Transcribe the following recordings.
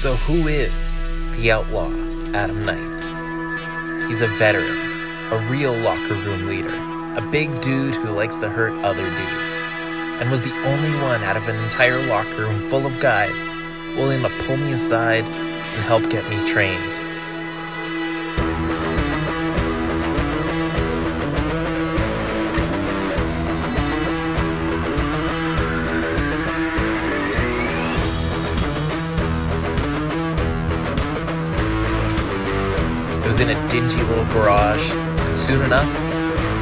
So, who is the outlaw Adam Knight? He's a veteran, a real locker room leader, a big dude who likes to hurt other dudes, and was the only one out of an entire locker room full of guys willing to pull me aside and help get me trained. It was in a dingy little garage, and soon enough,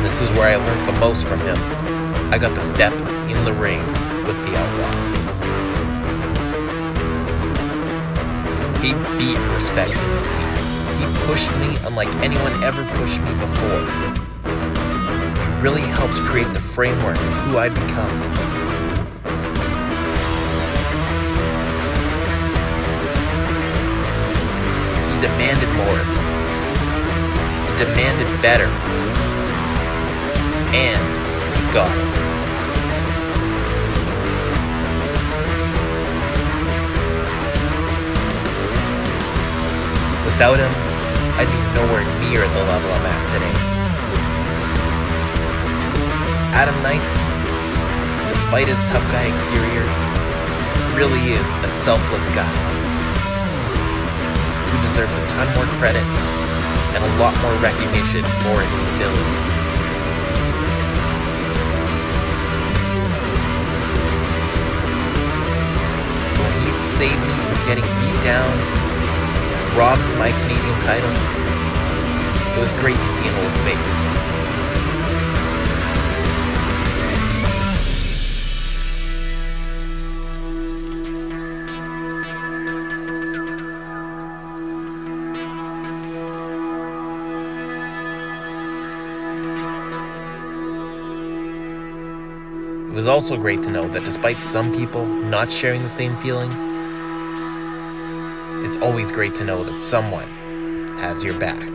this is where I learned the most from him. I got the step in the ring with the outlaw. He beat and respected to me. He pushed me unlike anyone ever pushed me before. He really helped create the framework of who I'd become. He demanded more. Demanded better. And he got it. Without him, I'd be nowhere near the level I'm at today. Adam Knight, despite his tough guy exterior, really is a selfless guy who deserves a ton more credit and a lot more recognition for his ability. So when he saved me from getting beat down robbed of my Canadian title. It was great to see an old face. It was also great to know that despite some people not sharing the same feelings, it's always great to know that someone has your back.